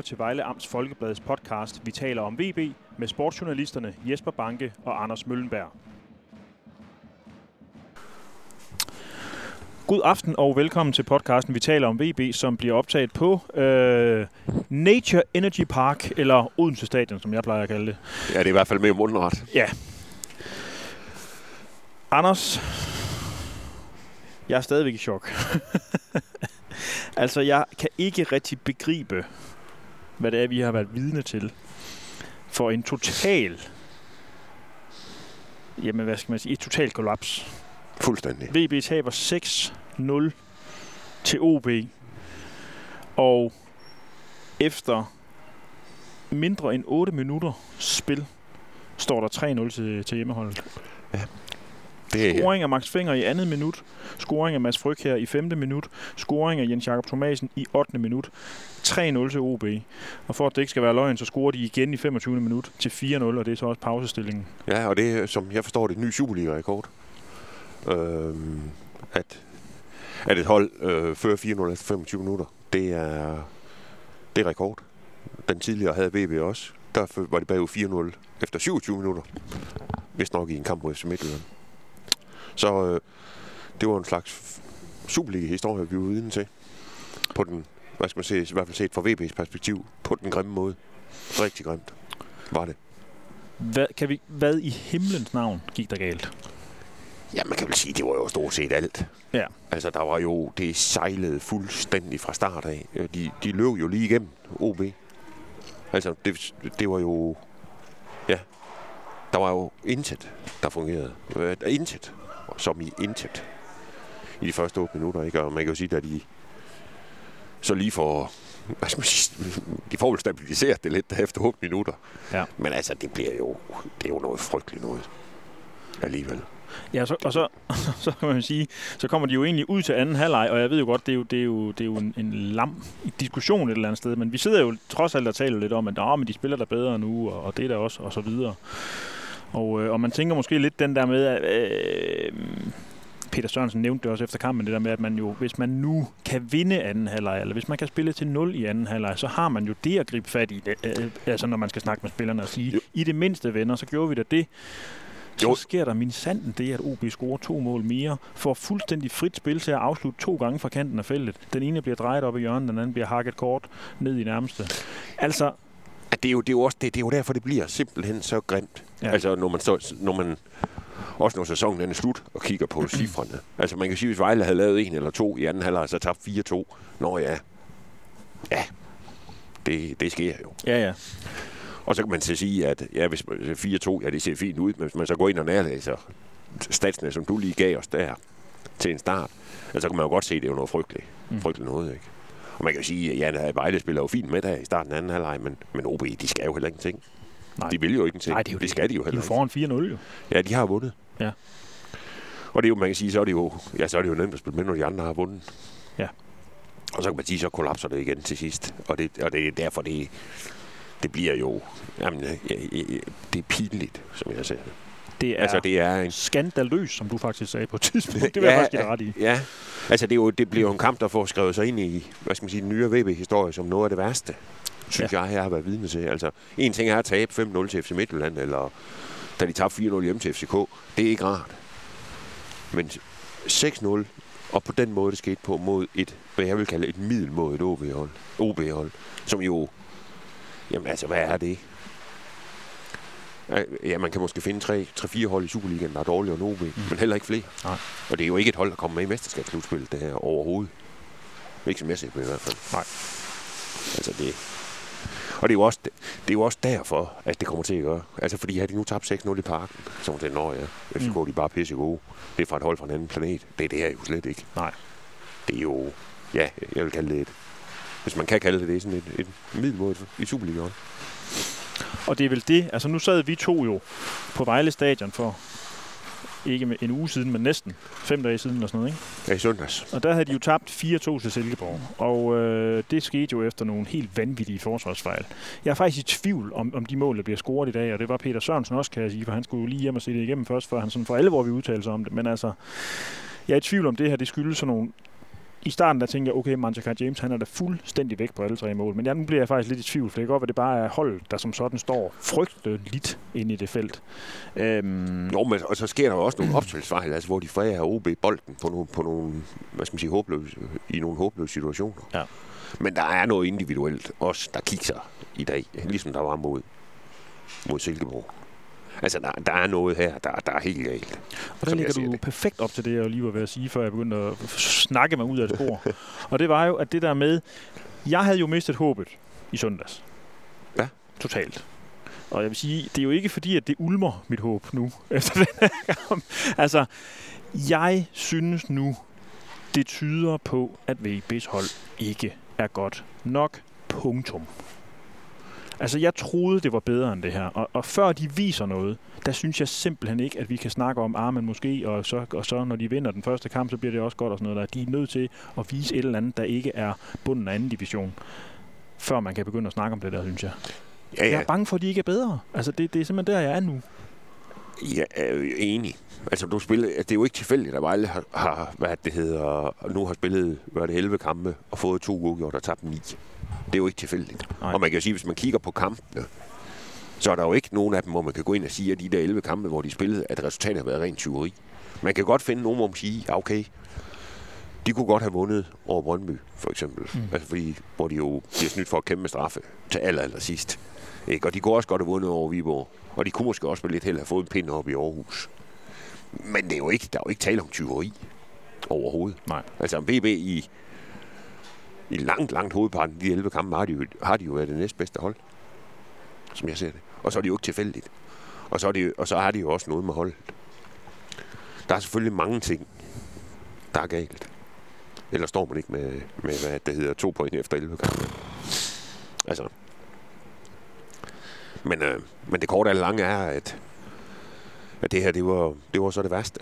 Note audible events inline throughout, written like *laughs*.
lytter til Vejle Amts Folkebladets podcast Vi taler om VB med sportsjournalisterne Jesper Banke og Anders Møllenberg. God aften og velkommen til podcasten Vi taler om VB, som bliver optaget på øh, Nature Energy Park, eller Odense Stadion, som jeg plejer at kalde det. Ja, det er i hvert fald mere mundret. Ja. Anders, jeg er stadigvæk i chok. *laughs* altså, jeg kan ikke rigtig begribe, hvad det er, vi har været vidne til. For en total... Jamen, hvad skal man sige? Et total kollaps. Fuldstændig. VB taber 6-0 til OB. Og efter mindre end 8 minutter spil, står der 3-0 til, til hjemmeholdet. Det er, Scoring af Max Finger i andet minut. Scoring af Mads Fryg her i femte minut. Scoring af Jens Jakob Thomasen i 8. minut. 3-0 til OB. Og for at det ikke skal være løgn, så scorer de igen i 25. minut til 4-0, og det er så også pausestillingen. ja, og det er, som jeg forstår det, et ny Superliga-rekord. Øhm, at, at et hold øh, fører 4-0 efter 25 minutter, det er, det er rekord. Den tidligere havde VB også. Der var det bagud 4-0 efter 27 minutter. Hvis nok i en kamp mod FC Midtjylland. Så øh, det var en slags Superliga-historie, vi var uden til. På den, hvad skal man sige, i hvert fald set fra VB's perspektiv, på den grimme måde. Rigtig grimt var det. Hvad, kan vi, hvad i himlens navn gik der galt? Ja, man kan vel sige, det var jo stort set alt. Ja. Altså, der var jo, det sejlede fuldstændig fra start af. Øh, De, de løb jo lige igennem OB. Altså, det, det var jo, ja, der var jo intet, der fungerede. Øh, Intet, som i intet, i de første 8 minutter, ikke? Og man kan jo sige, at de så lige får, sige, de får vel stabiliseret det lidt efter 8 minutter. Ja. Men altså, det bliver jo, det er jo noget frygteligt noget. Alligevel. Ja, så, og så, *laughs* så kan man sige, så kommer de jo egentlig ud til anden halvleg, og jeg ved jo godt, det er jo, det er jo, det er jo en, en lam diskussion et eller andet sted, men vi sidder jo trods alt og taler lidt om, at Nå, men de spiller der bedre nu, og, og det er der også, og så videre. Og, øh, og man tænker måske lidt den der med, at øh, Peter Sørensen nævnte det også efter kampen, det der med, at man jo, hvis man nu kan vinde anden halvleg, eller hvis man kan spille til 0 i anden halvleg, så har man jo det at gribe fat i, det, øh, altså når man skal snakke med spillerne og sige, Jo. i det mindste venner, så gjorde vi da det. Så Jo. sker der min sanden det, at OB scorer to mål mere, får fuldstændig frit spil til at afslutte to gange fra kanten af feltet. Den ene bliver drejet op i hjørnet, den anden bliver hakket kort ned i nærmeste. Altså, at det er jo, det er jo også det, det er jo derfor, det bliver simpelthen så grimt. Ja. Altså, når man, så, når man også når sæsonen er slut og kigger på *clears throat* cifrene. Altså, man kan sige, hvis Vejle havde lavet en eller to i anden halvleg, så tabt 4-2. Nå ja, ja, det, det sker jo. ja ja, Og så kan man så sige, at ja, hvis man- 4-2, ja, det ser fint ud, men hvis man så går ind og nærlæser statsene, som du lige gav os der til en start, altså, så kan man jo godt se, at det er jo noget frygteligt, Mm. frygteligt noget, ikke? Og man kan jo sige, at ja, Vejle spiller jo fint med der i starten af anden halvleg, men, men OB, de skal jo heller ingenting. nej. De vil jo ingenting. Nej, det er jo det skal de jo de er heller jo ikke. foran 4-0 jo. Ja, de har vundet. Ja. Og det er jo, man kan sige, så er det jo, ja, så er det jo nemt at spille med, når de andre har vundet. Ja. Og så kan man sige, så kollapser det igen til sidst. Og det, og det er derfor, det, det bliver jo, jamen, ja, ja, ja, det er pinligt, som jeg ser det. Det er, Ja. Altså, det er en... skandaløs, som du faktisk sagde på et tidspunkt. *laughs* Det vil jeg faktisk ret i. Ja, altså det, er jo, det bliver jo en kamp, der får skrevet sig ind i, hvad skal man sige, den nye VB-historie som noget af det værste, synes ja. jeg, jeg har været vidne til. Altså, en ting er at tabe 5-0 til FC Midtjylland, eller da de tabte 4-0 hjem til FCK. Det er ikke rart. Men 6-0, og på den måde, det skete på mod et, hvad jeg vil kalde et middelmådet OB-hold, OB-hold som jo, jamen altså, hvad er det? Ja, man kan måske finde 3-4 hold i Superligaen, der er dårligere end OB, mm. men heller ikke flere. Nej. Og det er jo ikke et hold, der kommer med i mesterskabsslutspillet, det her overhovedet. Ikke som jeg ser på i hvert fald. Nej. Altså det... Og det er, jo også, det er jo også derfor, at det kommer til at gøre. Altså fordi har de nu tabt 6-0 i parken, så det når ja, FCK Mm. mm. de er bare pisse gode. Det er fra et hold fra en anden planet. Det er det her jo slet ikke. Nej. Det er jo, ja, jeg vil kalde det et, hvis man kan kalde det det, sådan et, et middelmåde i Superligaen. Og det er vel det, altså nu sad vi to jo på Vejle Stadion for ikke med en uge siden, men næsten fem dage siden eller sådan noget, ikke? Ja, i søndags. Og der havde de jo tabt 4-2 til Silkeborg, og øh, det skete jo efter nogle helt vanvittige forsvarsfejl. Jeg er faktisk i tvivl om, om de mål, der bliver scoret i dag, og det var Peter Sørensen også, kan jeg sige, for han skulle jo lige hjem og se det igennem først, før han sådan for alvor vil udtale sig om det. Men altså, jeg er i tvivl om det her, det skyldes sådan nogle i starten der tænkte jeg, okay, Manchester James, han er da fuldstændig væk på alle tre mål. Men ja, nu bliver jeg faktisk lidt i tvivl, for det kan godt være, det bare er hold, der som sådan står frygteligt inde i det felt. Øhm. Jo, men og så sker der jo også nogle opspilsfejl, altså, hvor de fræger OB bolden på nogle, på nogle, hvad skal man sige, håbløse, i nogle håbløse situationer. Ja. Men der er noget individuelt også, der kigger i dag, ligesom der var mod, mod Silkeborg. Altså, der, der er noget her, der, der er helt galt. Og der ligger du det. perfekt op til det, jeg lige var ved at sige, før jeg begyndte at snakke mig ud af et spor. og det var jo, at det der med, jeg havde jo mistet håbet i søndags. Ja. Totalt. Og jeg vil sige, det er jo ikke fordi, at det ulmer mit håb nu, *laughs* efter den her kamp. Altså, jeg synes nu, det tyder på, at VB's hold ikke er godt nok. Punktum. Altså, jeg troede, det var bedre end det her. Og, og før de viser noget, der synes jeg simpelthen ikke, at vi kan snakke om, ah, men måske, og så, og så når de vinder den første kamp, så bliver det også godt og sådan noget. Der. De er nødt til at vise et eller andet, der ikke er bunden af anden division, før man kan begynde at snakke om det der, synes jeg. Ja, ja. Jeg er bange for, at de ikke er bedre. Altså, det, det er simpelthen der, jeg er nu. Jeg er enig. Altså, du spiller, det er jo ikke tilfældigt, at Vejle har, har hvad det hedder, nu har spillet hvad det, 11 kampe og fået to uafgjort og tabt 9. Det er jo ikke tilfældigt. Nej. Og man kan jo sige, hvis man kigger på kampene, så er der jo ikke nogen af dem, hvor man kan gå ind og sige, at de der 11 kampe, hvor de spillede, at resultatet har været rent tyveri. Man kan godt finde nogen, hvor man siger, okay, de kunne godt have vundet over Brøndby, for eksempel. Mm. Altså fordi, hvor de jo bliver snydt for at kæmpe straffe til aller, aller sidst. Ikke? Og de kunne også godt have vundet over Viborg. Og de kunne måske også med lidt held have fået en pind op i Aarhus. Men det er jo ikke, der er jo ikke tale om tyveri overhovedet. Nej. Altså BB i, i langt, langt hovedparten af de 11 kampe har de, jo, har de jo været det næstbedste hold. Som jeg ser det. Og så er det jo ikke tilfældigt. Og så, er det, og så har de jo også noget med holdet. Der er selvfølgelig mange ting, der er galt. Eller står man ikke med, med hvad det hedder, to point efter 11 kampe. Altså. Men, øh, men det korte og lange er, at, at det her, det var, det var så det værste,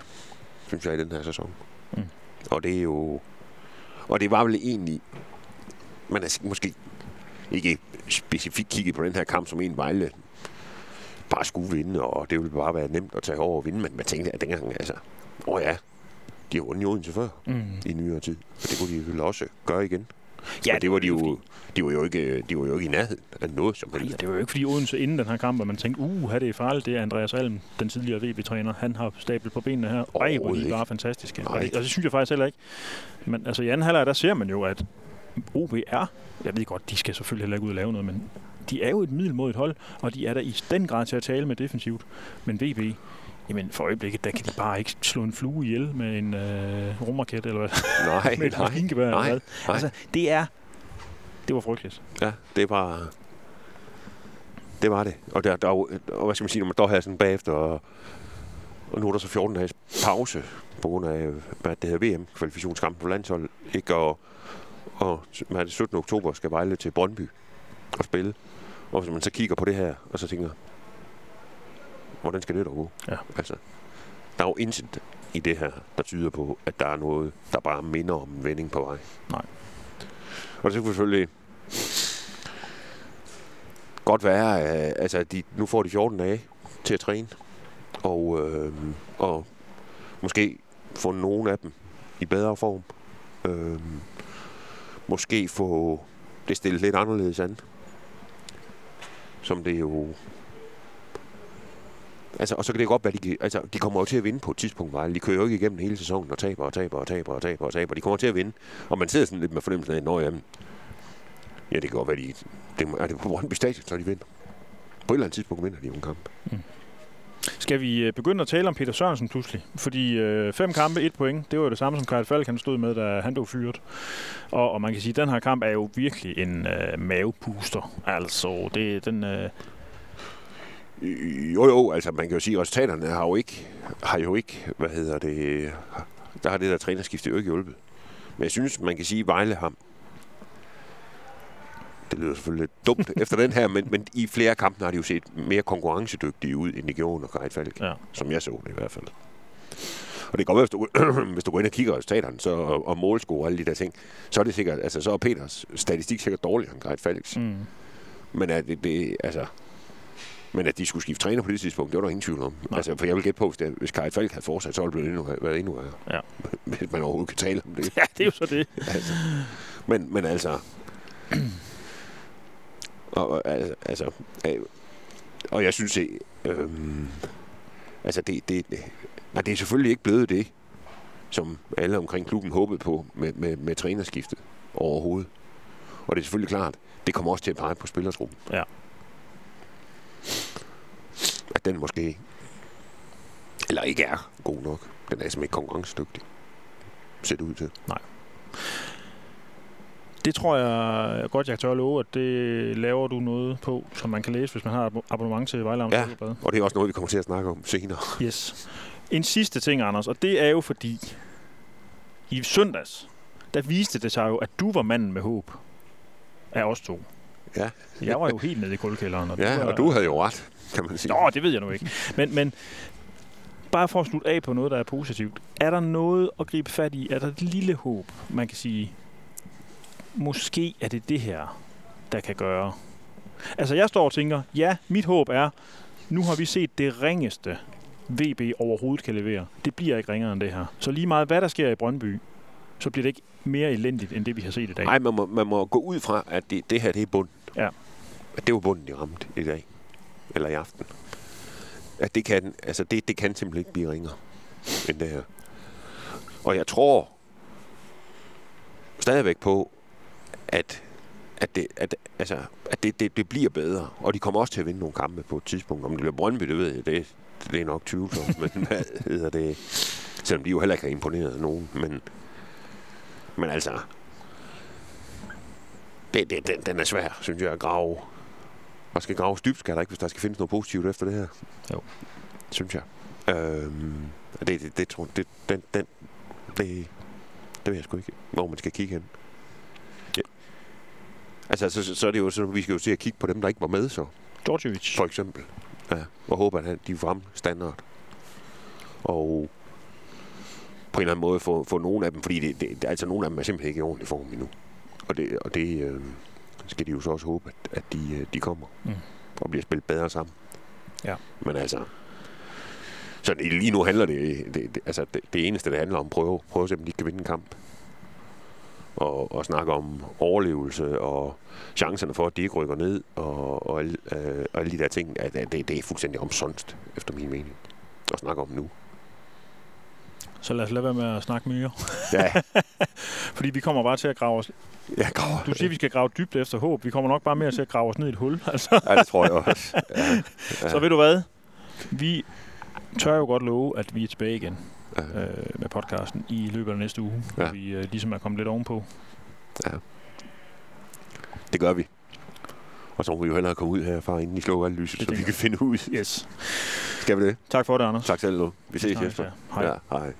synes jeg, i den her sæson. Mm. Og det er jo... Og det var vel egentlig... Man er måske ikke specifikt kigget på den her kamp som en Vejle bare skulle vinde, og det ville bare være nemt at tage over og vinde, men man tænkte, at dengang, altså, åh oh ja, de har vundet i Odense før mm. i nyere tid, og det kunne de vel også gøre igen. Ja, Men det var de jo, de var jo ikke, de var jo ikke i nærheden af noget som helst. Ja, det var jo ikke fordi Odense inden den her kamp, at man tænkte, uh, det er farligt, det er Andreas Alm, den tidligere VB-træner. Han har stablet på benene her. Ej, hvor de var fantastiske. Nej. Og det, og det synes jeg faktisk heller ikke. Men altså i anden halvleg, der ser man jo, at OB er, jeg ved godt, de skal selvfølgelig heller ikke ud og lave noget, men de er jo et middelmodigt hold, og de er der i den grad til at tale med defensivt. Men VB, Jamen for øjeblikket, der kan de bare ikke slå en flue ihjel med en øh, rumraket, eller hvad? Nej, *laughs* med et nej, nej, eller hvad. Altså, det er... Det var frygteligt. Ja, det var... Det var det. Og, der, der, og hvad skal man sige, når man står her sådan bagefter, og, og nu er der så 14 dages pause på grund af, hvad det hedder VM-kvalifikationskampen på landshold, ikke? Og, og hvad det, 17. oktober skal Vejle til Brøndby og spille. Og hvis man så kigger på det her, og så tænker, hvordan skal det dog gå? Ja. Altså, der er jo intet i det her, der tyder på, at der er noget, der bare minder om en vending på vej. Nej. Og det skal selvfølgelig godt være, at altså, de, nu får de 14 dage til at træne. Og, øh, og måske få nogle af dem i bedre form. Øh, måske få det stillet lidt anderledes an. Som det jo Altså, og så kan det godt være, de, altså, de kommer jo til at vinde på et tidspunkt, Vejle. De kører jo ikke igennem hele sæsonen og taber og taber og taber og taber og taber. De kommer til at vinde. Og man sidder sådan lidt med fornemmelsen af, at jamen, ja, det kan godt være, de, det, er det på Brøndby Stadion, så de vinder. På et eller andet tidspunkt vinder de en kamp. Mm. Skal vi øh, begynde at tale om Peter Sørensen pludselig? Fordi øh, fem kampe, et point, det var jo det samme som Karl Falk, han stod med, da han blev fyret. Og, og man kan sige, at den her kamp er jo virkelig en øh, mavepuster. Altså, det, den, øh, jo, jo, altså man kan jo sige, at resultaterne har jo ikke, har jo ikke hvad hedder det, der har det der trænerskifte jo ikke hjulpet. Men jeg synes, man kan sige, at Vejle har, det lyder selvfølgelig lidt dumt *laughs* efter den her, men, men i flere kampe har de jo set mere konkurrencedygtige ud, end de gjorde under Falk, ja. som jeg så det i hvert fald. Og det kan godt være, hvis du, *clears throat* hvis du går ind og kigger resultaterne så, og, og målscore og alle de der ting, så er det sikkert, altså så er Peters statistik sikkert dårligere end Greif Falks. Mm. Men er det, det, altså, Men at de skulle skifte træner på det tidspunkt, det var der ingen tvivl om. Nej. Altså, for jeg vil gætte på, hvis, det, hvis Kai Falk havde fortsat, så ville det blevet endnu, været endnu værre. Ja. *laughs* Hvis man overhovedet kan tale om det. *laughs* Ja, det er jo så det. altså. Men, men altså... og, altså, og jeg synes, øh, øh, altså det, det, nej, det er selvfølgelig ikke blevet det, som alle omkring klubben håbede på med, med, med trænerskiftet overhovedet. Og det er selvfølgelig klart, det kommer også til at pege på spillertruppen. Ja. At den måske, eller ikke er god nok. Den er simpelthen ikke konkurrencedygtig. Ser det ud til. Det tror jeg godt, jeg tør love, at det laver du noget på, som man kan læse, hvis man har abo- abonnement til Vejle Ja. Og det er også noget, vi kommer til at snakke om senere. *laughs* Yes. En sidste ting, Anders, og det er jo fordi, i søndags, der viste det sig jo, at du var manden med håb af os to. Ja. Jeg var jo helt nede i kuldkælderen. Og Ja, var, og du havde jo ret, kan man sige. Nå, det ved jeg nu ikke. Men, men bare for at slutte af på noget, der er positivt. Er der noget at gribe fat i? Er der et lille håb, man kan sige, måske er det det her, der kan gøre? Altså, jeg står og tænker, ja, mit håb er, nu har vi set det ringeste, VB overhovedet kan levere. Det bliver ikke ringere end det her. Så lige meget, hvad der sker i Brøndby, så bliver det ikke mere elendigt, end det, vi har set i dag. Nej, man må, man må gå ud fra, at det, det her, det er bund. Ja. At det var bunden, de ramte i dag. Eller i aften. At det kan, altså det, det kan simpelthen ikke blive ringere end det her. Og jeg tror stadigvæk på, at, at, det, at, altså, at det, det, det bliver bedre. Og de kommer også til at vinde nogle kampe på et tidspunkt. Om det bliver Brøndby, det ved jeg, det, det er nok tvivlsomt. *laughs* men hvad hedder det? Selvom de jo heller ikke har imponeret nogen. Men, men altså, det, det, den, den er svær, synes jeg, at grave. Og skal grave dybt, skal der ikke, hvis der skal findes noget positivt efter det her. Jo. Synes jeg. Øhm, det, det, det, tror, det, den, den, det, det ved jeg sgu ikke, hvor man skal kigge hen. Altså, så, så er det jo sådan, vi skal jo se at kigge på dem, der ikke var med, så Djordjevic. for eksempel. Ja, og håber, at han- de får ham standard. Og på en eller anden måde få, få nogle af dem, fordi det, det, altså nogle af dem er simpelthen ikke i ordentlig form endnu. Og det, og det øh, skal de jo så også håbe, at, at de, øh, de kommer Mm. og bliver spillet bedre sammen. Ja. Men altså, så lige nu handler det, det, det altså det, det eneste, det handler om, prøve, prøve at se, om de kan vinde en kamp. Og, og snakke om overlevelse og chancerne for, at de ikke rykker ned, og, og, alle, øh, og alle de der ting, at, at det, det er fuldstændig omsonst, efter min mening, at snakke om nu. Så lad os lade være med at snakke mere. Ja, *laughs* Fordi vi kommer bare til at grave os... jeg går. Du siger, vi skal grave dybt efter håb. Vi kommer nok bare mere til at grave os ned i et hul. *laughs* Altså. Ja, det tror jeg også. Ja, *laughs* Ja. Så ved du hvad? Vi tør jo godt love, at vi er tilbage igen ja. øh, med podcasten i løbet af næste uge. Ja. Ja. Hvor vi øh, ligesom er kommet lidt ovenpå. Det gør vi. Og så må vi jo hellere komme ud herfra, inden I slukker alle lyset, så vi kan finde ud. Yes. Skal vi det? Tak for det, Anders. Tak selv nu. Vi ses Tak, efter. ja. Hej. Ja, hej.